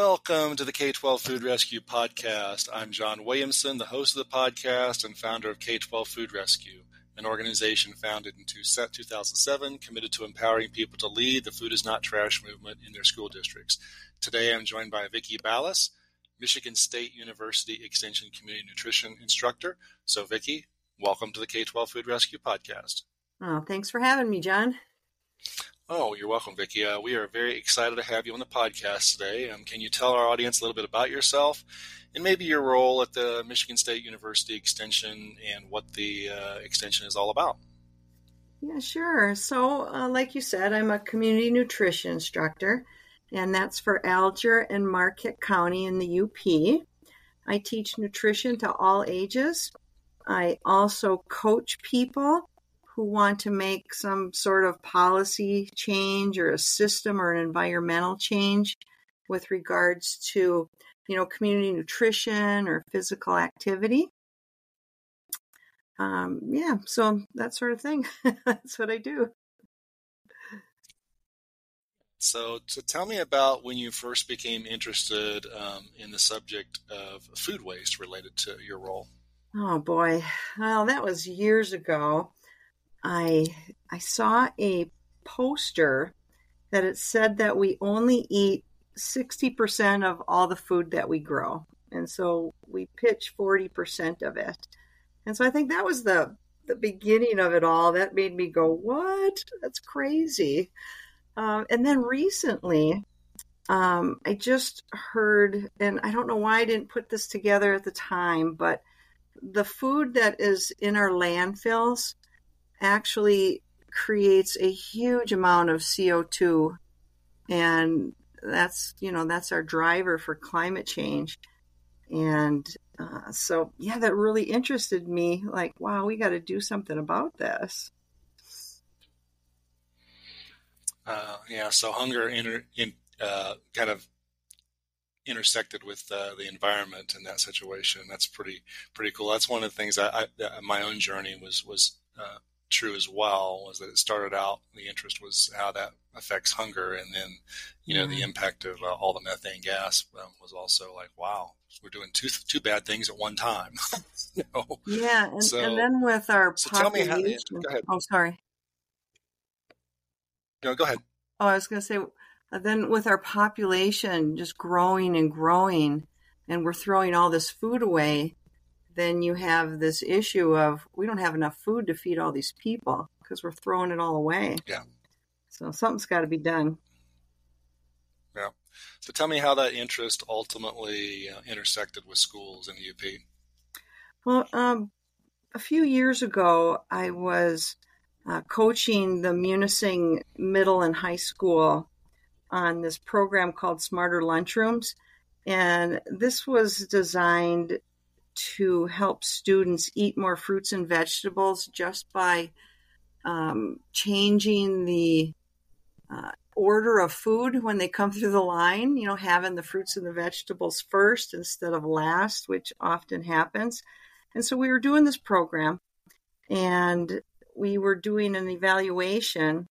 Welcome to the K 12 Food Rescue Podcast. I'm John Williamson, the host of the podcast and founder of K 12 Food Rescue, an organization founded in 2007 committed to empowering people to lead the food is not trash movement in their school districts. Today I'm joined by Vicki Ballas, Michigan State University Extension Community Nutrition instructor. So, Vicki, welcome to the K 12 Food Rescue Podcast. Oh, thanks for having me, John. Oh, you're welcome, Vicki. Uh, we are very excited to have you on the podcast today. Um, can you tell our audience a little bit about yourself and maybe your role at the Michigan State University Extension and what the uh, extension is all about? Yeah, sure. So, uh, like you said, I'm a community nutrition instructor, and that's for Alger and Marquette County in the UP. I teach nutrition to all ages. I also coach people who want to make some sort of policy change or a system or an environmental change with regards to, you know, community nutrition or physical activity. Um, yeah, so that sort of thing. That's what I do. So, so tell me about when you first became interested um, in the subject of food waste related to your role. Oh boy, well, that was years ago. I I saw a poster that it said that we only eat 60% of all the food that we grow. And so we pitch 40% of it. And so I think that was the the beginning of it all. That made me go, "What? That's crazy." Um, and then recently, um, I just heard, and I don't know why I didn't put this together at the time, but the food that is in our landfills actually creates a huge amount of CO2 and that's you know that's our driver for climate change. And uh, so yeah that really interested me like wow we got to do something about this. Uh, yeah so hunger inter, in, uh, kind of intersected with uh, the environment in that situation. That's pretty pretty cool. That's one of the things I, I my own journey was was uh, true as well was that it started out the interest was how that affects hunger and then you know mm-hmm. the impact of uh, all the methane gas um, was also like wow we're doing two two bad things at one time you know? yeah and, so, and, then with our so population tell me how, go ahead. oh sorry no go ahead oh i was going to say uh, then with our population just growing and growing and we're throwing all this food away then you have this issue of we don't have enough food to feed all these people because we're throwing it all away. Yeah. So something's got to be done. Yeah. So tell me how that interest ultimately uh, intersected with schools in the UP. Well, um, a few years ago, I was uh, coaching the Munising Middle and High School on this program called Smarter Lunchrooms. And this was designed to help students eat more fruits and vegetables just by um, changing the uh, order of food when they come through the line, you know, having the fruits and the vegetables first instead of last, which often happens. And so we were doing this program and we were doing an evaluation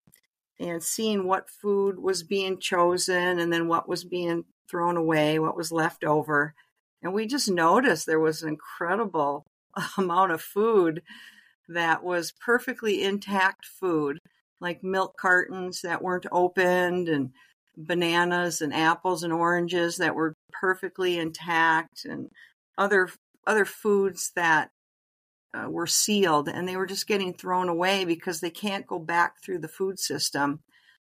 and seeing what food was being chosen and then what was being thrown away, what was left over. And we just noticed there was an incredible amount of food that was perfectly intact food, like milk cartons that weren't opened and bananas and apples and oranges that were perfectly intact and other other foods that uh, were sealed and they were just getting thrown away because they can't go back through the food system.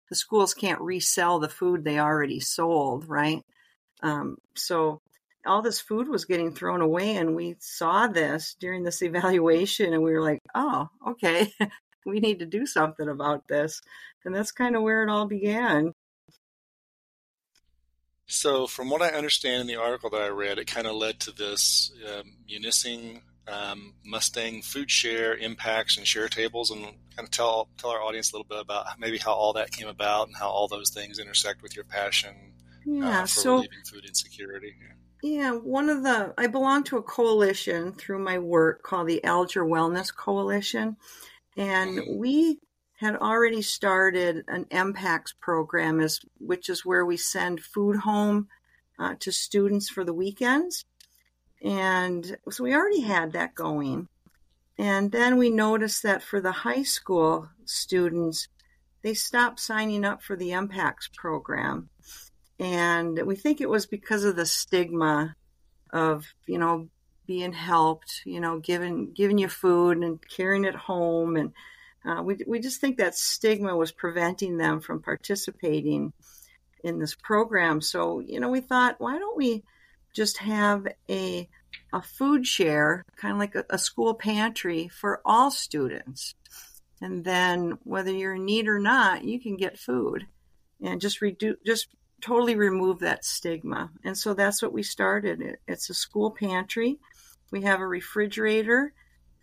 The schools can't resell the food they already sold, right? Um, so all this food was getting thrown away and we saw this during this evaluation and we were like oh okay. We need to do something about this. And that's kind of where it all began. So from what i understand in the article that i read it kind of led to this um, munising um, mustang food share MPACS and share tables and kind of tell tell our audience a little bit about maybe how all that came about and how all those things intersect with your passion yeah, uh, for so, relieving food insecurity yeah. One of the, I belong to a coalition through my work called the Alger Wellness Coalition. And we had already started an MPACS program, is, which is where we send food home uh, to students for the weekends. And so we already had that going. And then we noticed that for the high school students, they stopped signing up for the MPACS program. And we think it was because of the stigma of, you know, being helped, you know, giving giving you food and carrying it home, and uh, we we just think that stigma was preventing them from participating in this program. So you know, we thought, why don't we just have a a food share, kind of like a, a school pantry for all students, and then whether you're in need or not, you can get food, and just reduce just totally remove that stigma. And so that's what we started. It's a school pantry we have a refrigerator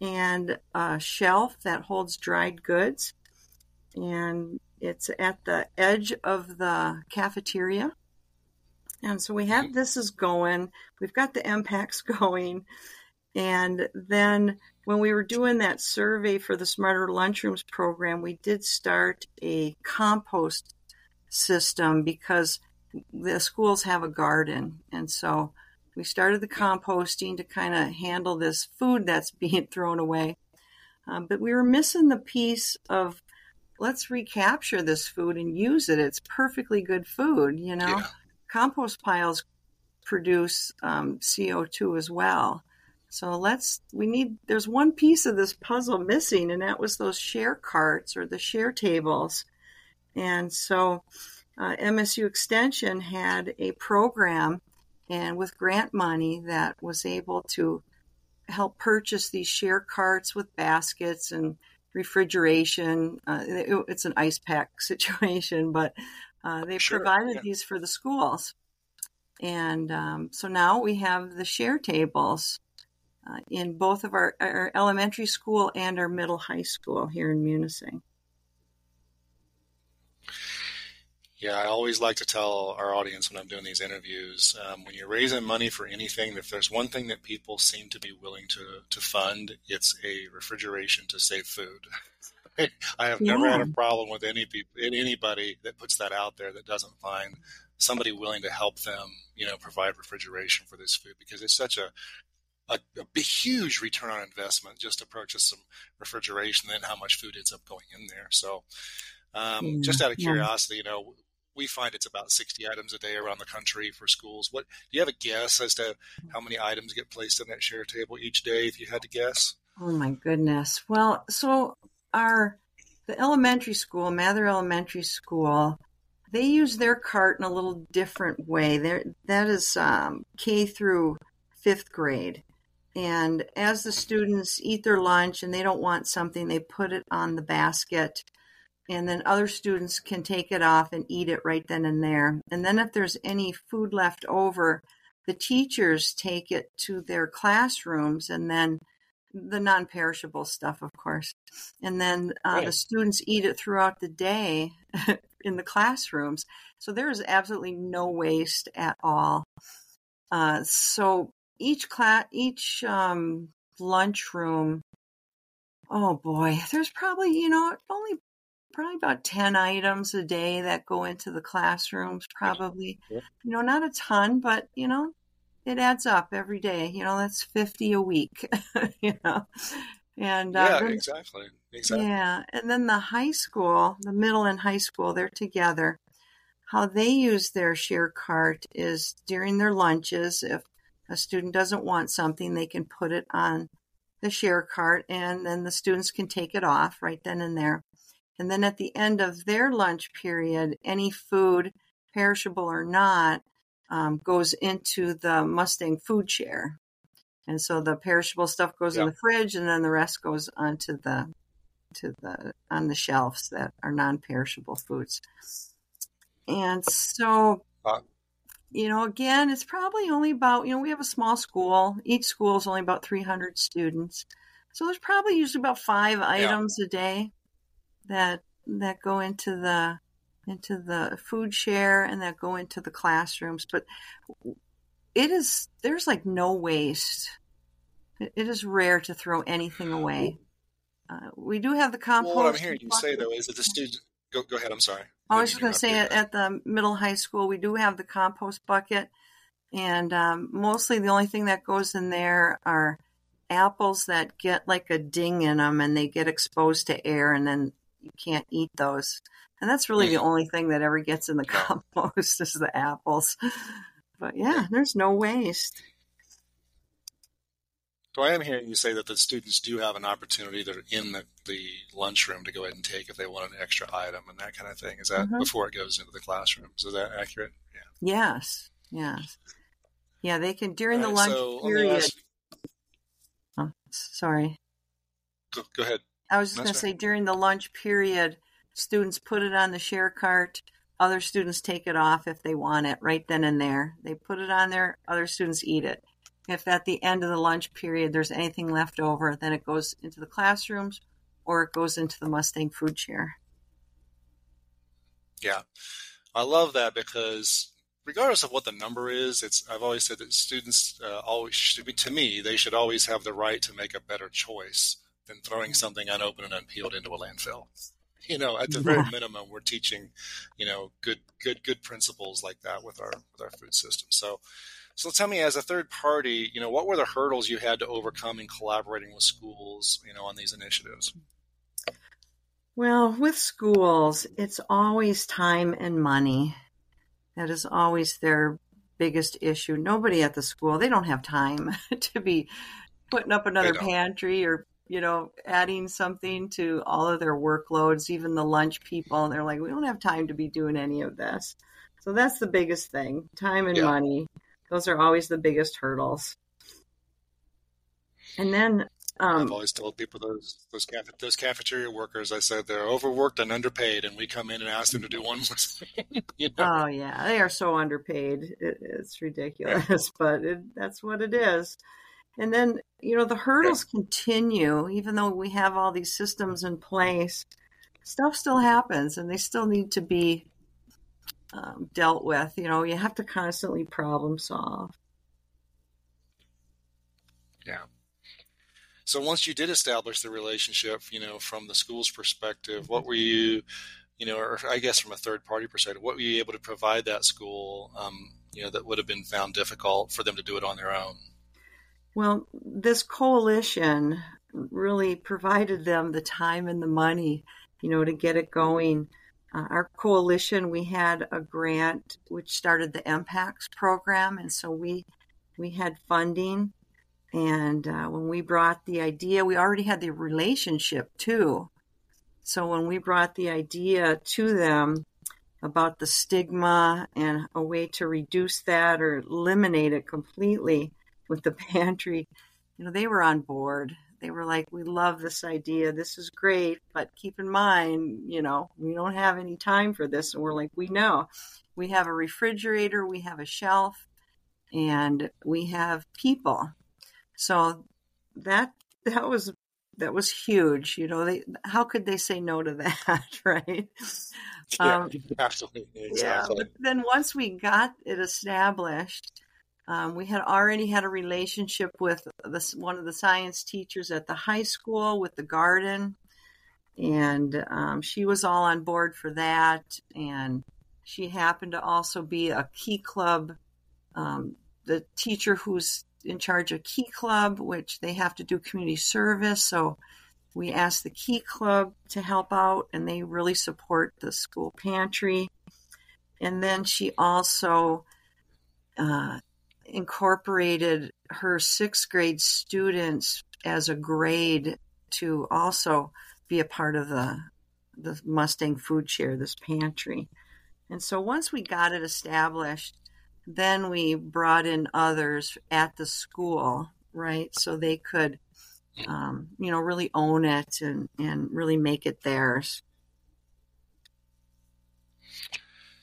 and a shelf that holds dried goods. And it's at the edge of the cafeteria. And so we have mm-hmm. this is going. We've got the MPACs going. And then when we were doing that survey for the Smarter Lunchrooms program, we did start a compost system because the schools have a garden. And so we started the composting to kind of handle this food that's being thrown away. Um, but we were missing the piece of let's recapture this food and use it. It's perfectly good food, you know. Yeah. Compost piles produce um, CO2 as well. So let's, we need, there's one piece of this puzzle missing, and that was those share carts or the share tables. And so uh, MSU Extension had a program and with grant money that was able to help purchase these share carts with baskets and refrigeration. Uh, it, it's an ice pack situation, but uh, they sure, provided yeah. these for the schools. And um, so now we have the share tables uh, in both of our, our, elementary school and our middle high school here in Munising. Yeah, I always like to tell our audience when I'm doing these interviews, um, when you're raising money for anything, if there's one thing that people seem to be willing to to fund, it's a refrigeration to save food. I have never had a problem with any people, anybody that puts that out there that doesn't find somebody willing to help them, you know, provide refrigeration for this food because it's such a a, a huge return on investment just to purchase some refrigeration and how much food ends up going in there. So, um, yeah, just out of curiosity, yeah. you know, we find it's about 60 items a day around the country for schools. What do you have a guess as to how many items get placed on that share table each day if you had to guess? Oh my goodness. Well, so our the elementary school, Mather Elementary School, they use their cart in a little different way. There that is um, K through 5th grade. And as the students eat their lunch and they don't want something, they put it on the basket and then other students can take it off and eat it right then and there. And then if there's any food left over, the teachers take it to their classrooms and then the non-perishable stuff of course and then uh, right. the students eat it throughout the day in the classrooms so there is absolutely no waste at all uh, so each class each um, lunchroom oh boy there's probably you know only probably about 10 items a day that go into the classrooms probably. Yeah. you know not a ton but you know it adds up every day. You know that's 50 a week you know? And uh, yeah exactly exactly. Yeah and then the high school the middle and high school they're together. How they use their share cart is during their lunches if a student doesn't want something they can put it on the share cart and then the students can take it off right then and there and then at the end of their lunch period, any food, perishable or not, um, goes into the Mustang food share. And so the perishable stuff goes in the fridge, and then the rest goes onto the to the on the shelves that are non-perishable foods. And so, uh, you know, again, it's probably only about you know we have a small school. Each school is only about 300 students, so there's probably usually about five yeah. items a day that that go into the into the food share and that go into the classrooms but it is there's like no waste. It is rare to throw anything away. Uh, we do have the compost well, what i'm hearing you say though is that the students go, go ahead i'm sorry. I was just going to say at, at the middle high school we do have the compost bucket. And um, mostly the only thing that goes in there are apples that get like a ding in them and they get exposed to air and then you can't eat those. And that's really the only thing that ever gets in the compost is the apples. But yeah, there's no waste. So I am hearing you say that the students do have an opportunity that are in the, the lunchroom to go ahead and take if they want an extra item and that kind of thing. Is that mm-hmm. before it goes into the classrooms? Is that accurate? Yeah. Yes. Yes. Yeah, they can during right, the lunch so period. Ask... Oh, sorry. Go, go, ahead. I was just going to say during the lunch period, students put it on the share cart. Other students take it off if they want it right then and there. They put it on there. Other students eat it. If at the end of the lunch period there's anything left over, then it goes into the classrooms or it goes into the Mustang food share. Yeah. I love that because regardless of what the number is, it's I've always said that students uh, always should be to me they should always have the right to make a better choice than throwing something unopened and unpeeled into a landfill. You know, at the very minimum, we're teaching, you know, good good good principles like that with our with our food system. So, so tell me, as a third party, you know, what were the hurdles you had to overcome in collaborating with schools, you know, on these initiatives? Well, with schools, it's always time and money. That is always their biggest issue. Nobody at the school, they don't have time to be putting up another pantry or, you know, adding something to all of their workloads, even the lunch people. And they're like, we don't have time to be doing any of this. So that's the biggest thing time and yeah. money. Those are always the biggest hurdles. And then um, I've always told people those those, those cafeteria workers. I said they're overworked and underpaid, and we come in and ask them to do one more thing. you know? Oh yeah, they are so underpaid. It, it's ridiculous, yeah. but it, that's what it is. And then you know the hurdles continue, even though we have all these systems in place. Stuff still happens, and they still need to be um, dealt with. You know, you have to constantly problem solve. Yeah. So once you did establish the relationship, you know, from the school's perspective, what were you, you know, or I guess from a third party perspective, what were you able to provide that school, um, you know, that would have been found difficult for them to do it on their own? Well, this coalition really provided them the time and the money, you know, to get it going. Uh, our coalition, we had a grant which started the MPACS program, and so we we had funding and uh, when we brought the idea, we already had the relationship too. So when we brought the idea to them about the stigma and a way to reduce that or eliminate it completely with the pantry, you know, they were on board. They were like, we love this idea. This is great. But keep in mind, you know, we don't have any time for this. And we're like, we know. We have a refrigerator, we have a shelf, and we have people so that that was that was huge. You know, they how could they say no to that, right? Yeah, um, absolutely. Exactly. Yeah, but then once we got it established, um, we had already had a relationship with one of the science teachers at the high school with the garden, and um, she was all on board for that. And she happened to also be a key club, um, the teacher who's in charge of Key Club, which they have to do community service. So we asked the Key Club to help out, and they really support the school pantry. And then she also uh, incorporated her sixth grade students as a grade to also be a part of the the Mustang food share, this pantry. And so once we got it established, then we brought in others at the school, right? So they could, um, you know, really own it and, and really make it theirs.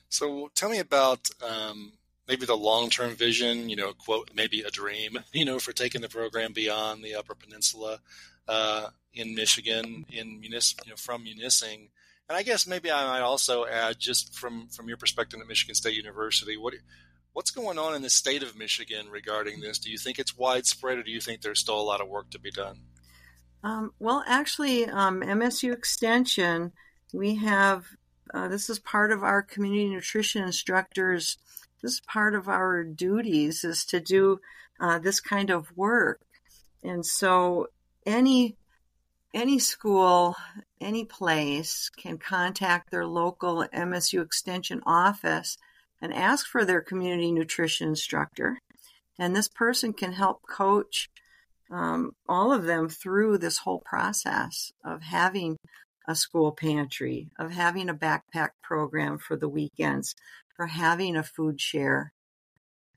So tell me about um, maybe the long-term vision, you know, quote, maybe a dream, you know, for taking the program beyond the Upper Peninsula uh, in Michigan, in munis, you know, from Munising. And I guess maybe I might also add, just from from your perspective at Michigan State University, what What's going on in the state of Michigan regarding this? Do you think it's widespread, or do you think there's still a lot of work to be done? Um, well, actually, um, MSU Extension, we have uh, this is part of our community nutrition instructors this is part of our duties is to do uh, this kind of work. And so any any school, any place can contact their local MSU Extension office and ask for their community nutrition instructor. And this person can help coach um, all of them through this whole process of having a school pantry, of having a backpack program for the weekends, for having a food share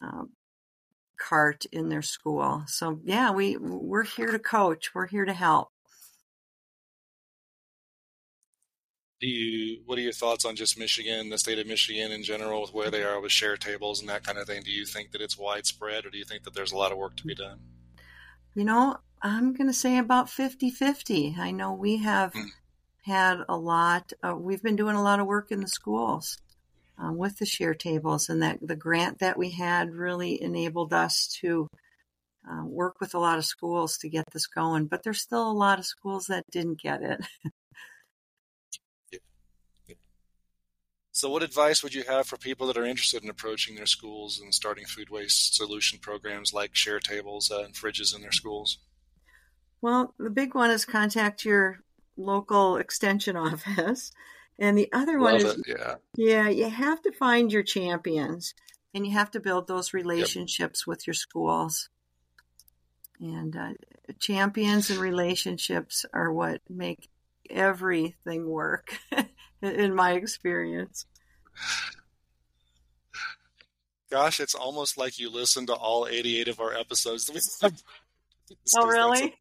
um, cart in their school. So yeah, we we're here to coach. We're here to help. Do you, what are your thoughts on just Michigan, the state of Michigan in general, with where they are with share tables and that kind of thing? Do you think that it's widespread, or do you think that there's a lot of work to be done? You know, I'm going to say about 50 50. I know we have mm. had a lot, uh, we've been doing a lot of work in the schools um, with the share tables, and that the grant that we had really enabled us to uh, work with a lot of schools to get this going. But there's still a lot of schools that didn't get it. So, what advice would you have for people that are interested in approaching their schools and starting food waste solution programs like share tables uh, and fridges in their schools? Well, the big one is contact your local extension office. And the other Love one is, it, yeah. yeah, you have to find your champions and you have to build those relationships yep. with your schools. And uh, champions and relationships are what make everything work. in my experience. Gosh, it's almost like you listened to all 88 of our episodes. oh, really?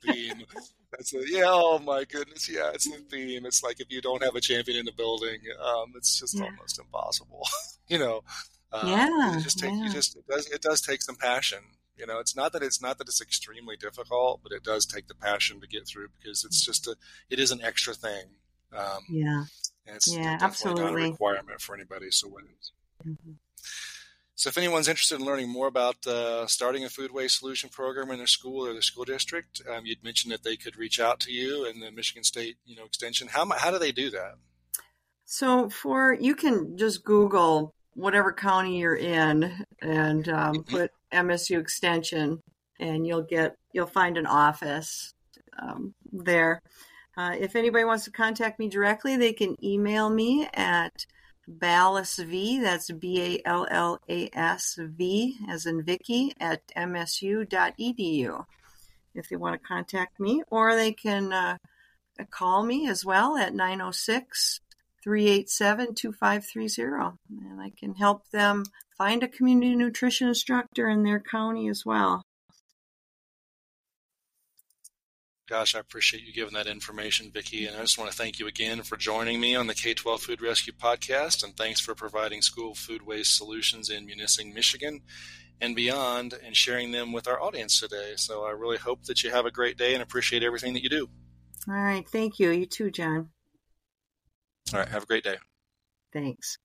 That's a, yeah. Oh my goodness. Yeah, it's the theme. It's like if you don't have a champion in the building, um, it's just yeah. almost impossible. you know. Um, yeah. It just take, yeah. You just it does it does take some passion. You know, it's not that it's not that it's extremely difficult, but it does take the passion to get through because it's just a it is an extra thing. Um, yeah. And it's yeah, absolutely. not a requirement for anybody. So when mm-hmm. So if anyone's interested in learning more about uh, starting a food waste solution program in their school or their school district, um, you'd mentioned that they could reach out to you and the Michigan State, you know, Extension. How how do they do that? So for you can just Google whatever county you're in and um, mm-hmm. put MSU Extension, and you'll get you'll find an office um, there. Uh, if anybody wants to contact me directly, they can email me at ballasv, that's B A L L A S V, as in Vicki, at msu.edu if they want to contact me, or they can uh, call me as well at 906 387 2530, and I can help them find a community nutrition instructor in their county as well. Gosh, I appreciate you giving that information, Vicki. And I just want to thank you again for joining me on the K 12 Food Rescue Podcast. And thanks for providing school food waste solutions in Munising, Michigan and beyond and sharing them with our audience today. So I really hope that you have a great day and appreciate everything that you do. All right. Thank you. You too, John. All right. Have a great day. Thanks.